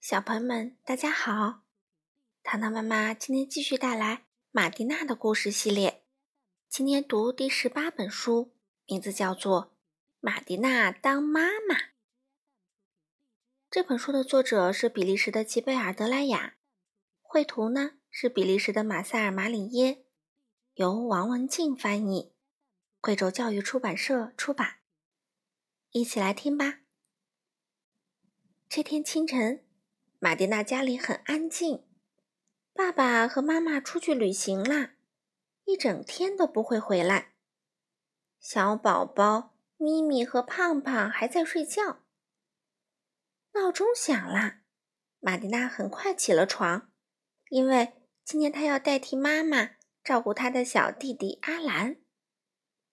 小朋友们，大家好！糖糖妈妈今天继续带来马蒂娜的故事系列，今天读第十八本书，名字叫做《马蒂娜当妈妈》。这本书的作者是比利时的吉贝尔德莱雅，绘图呢是比利时的马塞尔马里耶，由王文静翻译，贵州教育出版社出版。一起来听吧。这天清晨，马蒂娜家里很安静。爸爸和妈妈出去旅行啦，一整天都不会回来。小宝宝咪咪和胖胖还在睡觉。闹钟响啦，马蒂娜很快起了床，因为今天她要代替妈妈照顾她的小弟弟阿兰。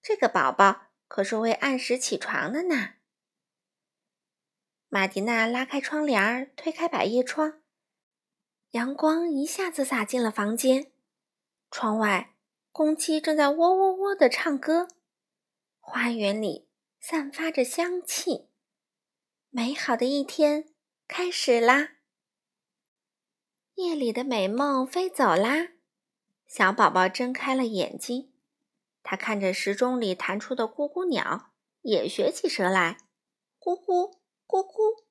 这个宝宝可是会按时起床的呢。马蒂娜拉开窗帘，推开百叶窗，阳光一下子洒进了房间。窗外，公鸡正在喔喔喔的唱歌，花园里散发着香气。美好的一天开始啦！夜里的美梦飞走啦，小宝宝睁开了眼睛，他看着时钟里弹出的咕咕鸟，也学起舌来，咕咕。咕咕，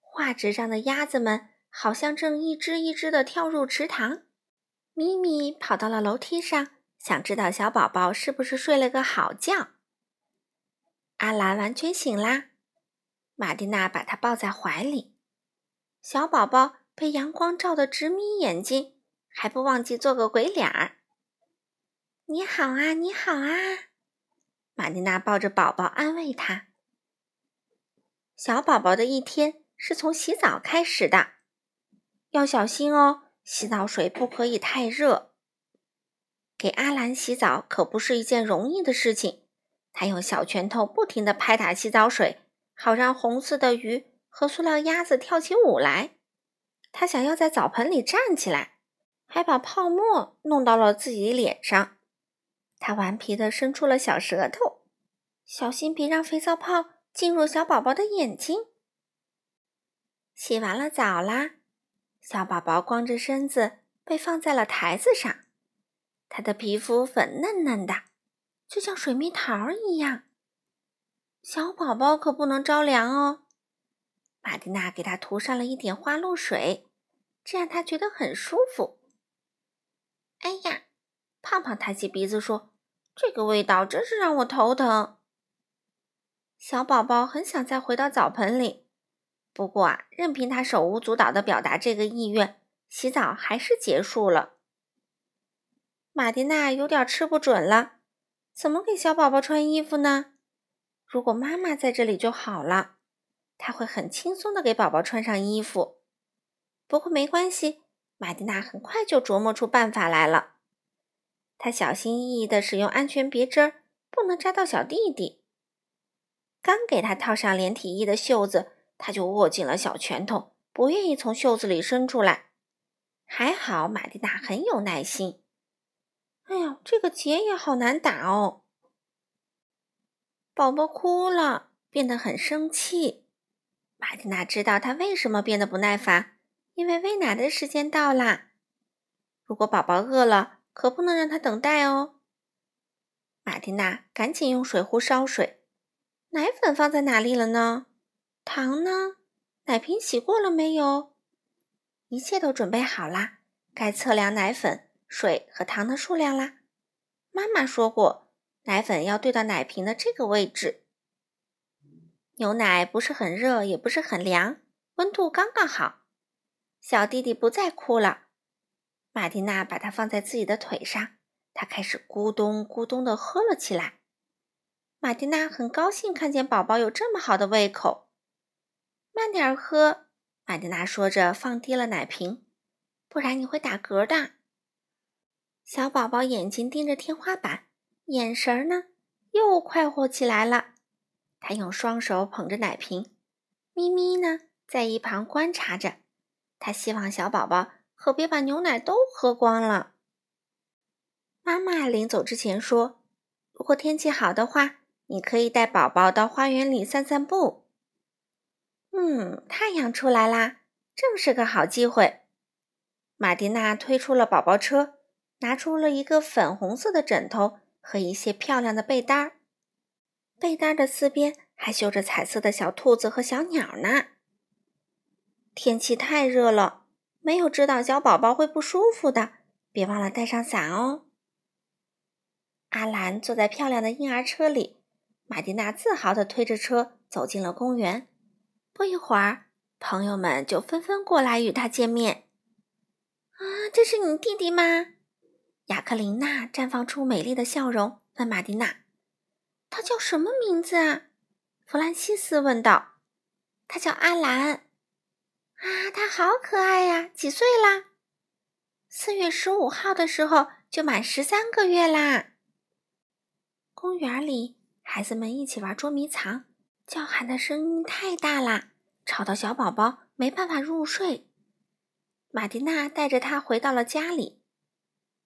画纸上的鸭子们好像正一只一只的跳入池塘。咪咪跑到了楼梯上，想知道小宝宝是不是睡了个好觉。阿兰完全醒啦，玛蒂娜把他抱在怀里。小宝宝被阳光照得直眯眼睛，还不忘记做个鬼脸儿。你好啊，你好啊！玛蒂娜抱着宝宝安慰他。小宝宝的一天是从洗澡开始的，要小心哦，洗澡水不可以太热。给阿兰洗澡可不是一件容易的事情，他用小拳头不停地拍打洗澡水，好让红色的鱼和塑料鸭子跳起舞来。他想要在澡盆里站起来，还把泡沫弄到了自己脸上。他顽皮地伸出了小舌头，小心别让肥皂泡。进入小宝宝的眼睛。洗完了澡啦，小宝宝光着身子被放在了台子上，他的皮肤粉嫩嫩的，就像水蜜桃一样。小宝宝可不能着凉哦。玛蒂娜给他涂上了一点花露水，这让他觉得很舒服。哎呀，胖胖抬起鼻子说：“这个味道真是让我头疼。”小宝宝很想再回到澡盆里，不过啊，任凭他手舞足蹈地表达这个意愿，洗澡还是结束了。玛蒂娜有点吃不准了，怎么给小宝宝穿衣服呢？如果妈妈在这里就好了，她会很轻松地给宝宝穿上衣服。不过没关系，玛蒂娜很快就琢磨出办法来了。她小心翼翼地使用安全别针，不能扎到小弟弟。刚给他套上连体衣的袖子，他就握紧了小拳头，不愿意从袖子里伸出来。还好玛蒂娜很有耐心。哎呀，这个结也好难打哦！宝宝哭了，变得很生气。玛蒂娜知道他为什么变得不耐烦，因为喂奶的时间到啦。如果宝宝饿了，可不能让他等待哦。玛蒂娜赶紧用水壶烧水。奶粉放在哪里了呢？糖呢？奶瓶洗过了没有？一切都准备好啦，该测量奶粉、水和糖的数量啦。妈妈说过，奶粉要兑到奶瓶的这个位置。牛奶不是很热，也不是很凉，温度刚刚好。小弟弟不再哭了。玛蒂娜把它放在自己的腿上，他开始咕咚咕咚地喝了起来。玛蒂娜很高兴看见宝宝有这么好的胃口。慢点喝，玛蒂娜说着，放低了奶瓶，不然你会打嗝的。小宝宝眼睛盯着天花板，眼神呢又快活起来了。他用双手捧着奶瓶，咪咪呢在一旁观察着。他希望小宝宝可别把牛奶都喝光了。妈妈临走之前说：“如果天气好的话。”你可以带宝宝到花园里散散步。嗯，太阳出来啦，正是个好机会。玛蒂娜推出了宝宝车，拿出了一个粉红色的枕头和一些漂亮的被单儿，被单的四边还绣着彩色的小兔子和小鸟呢。天气太热了，没有遮挡小宝宝会不舒服的，别忘了带上伞哦。阿兰坐在漂亮的婴儿车里，玛蒂娜自豪地推着车走进了公园。不一会儿，朋友们就纷纷过来与他见面。啊，这是你弟弟吗？雅克琳娜绽放出美丽的笑容，问玛蒂娜：“他叫什么名字啊？”弗兰西斯问道。“他叫阿兰。”啊，他好可爱呀！几岁啦？四月十五号的时候就满十三个月啦。公园里，孩子们一起玩捉迷藏，叫喊的声音太大啦，吵到小宝宝没办法入睡。玛蒂娜带着他回到了家里。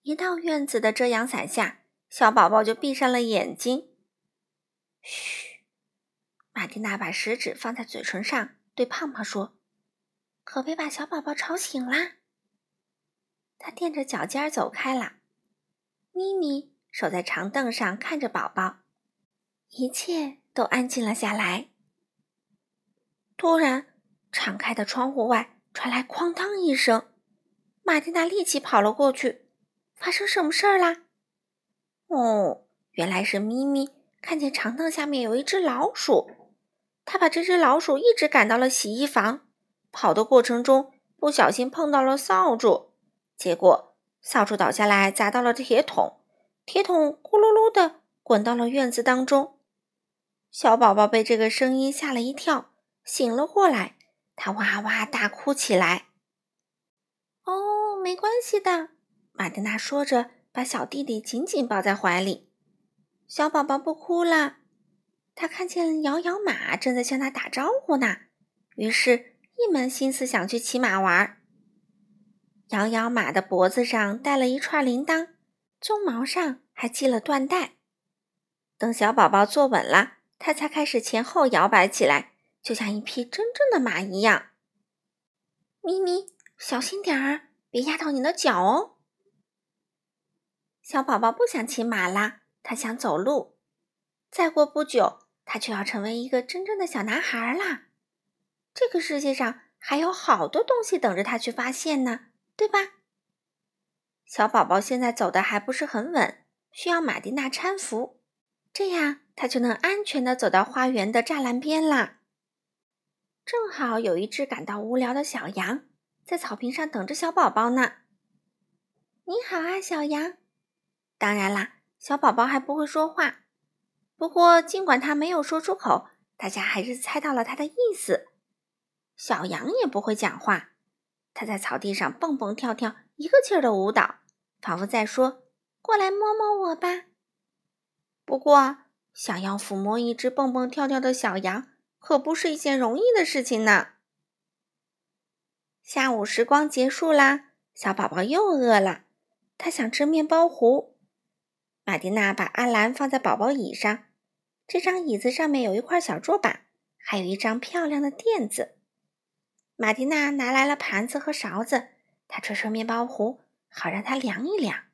一到院子的遮阳伞下，小宝宝就闭上了眼睛。嘘，玛蒂娜把食指放在嘴唇上，对胖胖说：“可别把小宝宝吵醒啦。”他垫着脚尖走开了。咪咪守在长凳上看着宝宝，一切都安静了下来。突然，敞开的窗户外。传来哐当一声，玛蒂娜立即跑了过去。发生什么事儿啦？哦，原来是咪咪看见长凳下面有一只老鼠，他把这只老鼠一直赶到了洗衣房。跑的过程中不小心碰到了扫帚，结果扫帚倒下来砸到了铁桶，铁桶咕噜噜的滚到了院子当中。小宝宝被这个声音吓了一跳，醒了过来。他哇哇大哭起来。哦，没关系的，玛蒂娜说着，把小弟弟紧紧抱在怀里。小宝宝不哭了，他看见摇摇马正在向他打招呼呢，于是，一门心思想去骑马玩。摇摇马的脖子上戴了一串铃铛，鬃毛上还系了缎带。等小宝宝坐稳了，他才开始前后摇摆起来。就像一匹真正的马一样，咪咪，小心点儿，别压到你的脚哦。小宝宝不想骑马啦，他想走路。再过不久，他就要成为一个真正的小男孩啦。这个世界上还有好多东西等着他去发现呢，对吧？小宝宝现在走的还不是很稳，需要玛蒂娜搀扶，这样他就能安全的走到花园的栅栏边啦。正好有一只感到无聊的小羊在草坪上等着小宝宝呢。你好啊，小羊。当然啦，小宝宝还不会说话，不过尽管他没有说出口，大家还是猜到了他的意思。小羊也不会讲话，它在草地上蹦蹦跳跳，一个劲儿的舞蹈，仿佛在说：“过来摸摸我吧。”不过，想要抚摸一只蹦蹦跳跳的小羊。可不是一件容易的事情呢。下午时光结束啦，小宝宝又饿了，他想吃面包糊。玛蒂娜把阿兰放在宝宝椅上，这张椅子上面有一块小桌板，还有一张漂亮的垫子。玛蒂娜拿来了盘子和勺子，她吹吹面包糊，好让它凉一凉。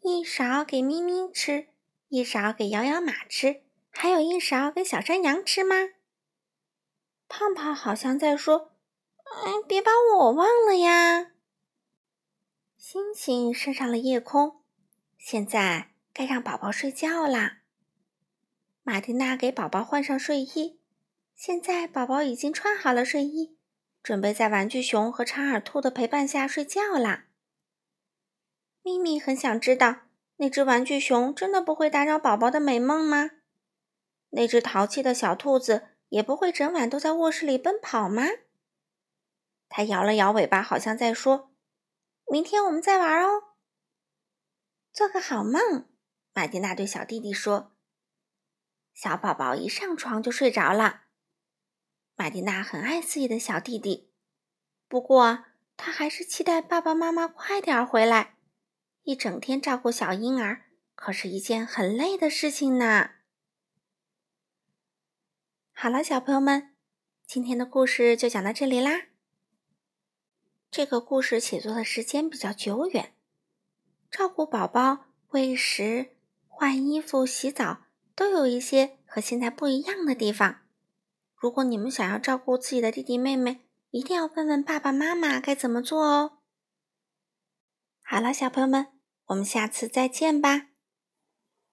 一勺给咪咪吃，一勺给摇摇马吃。还有一勺给小山羊吃吗？胖胖好像在说：“嗯，别把我忘了呀！”星星升上了夜空，现在该让宝宝睡觉啦。马蒂娜给宝宝换上睡衣，现在宝宝已经穿好了睡衣，准备在玩具熊和长耳兔的陪伴下睡觉啦。咪咪很想知道，那只玩具熊真的不会打扰宝宝的美梦吗？那只淘气的小兔子也不会整晚都在卧室里奔跑吗？它摇了摇尾巴，好像在说：“明天我们再玩哦。”做个好梦，玛蒂娜对小弟弟说。小宝宝一上床就睡着了。玛蒂娜很爱自己的小弟弟，不过她还是期待爸爸妈妈快点回来。一整天照顾小婴儿可是一件很累的事情呢。好了，小朋友们，今天的故事就讲到这里啦。这个故事写作的时间比较久远，照顾宝宝、喂食、换衣服、洗澡，都有一些和现在不一样的地方。如果你们想要照顾自己的弟弟妹妹，一定要问问爸爸妈妈该怎么做哦。好了，小朋友们，我们下次再见吧。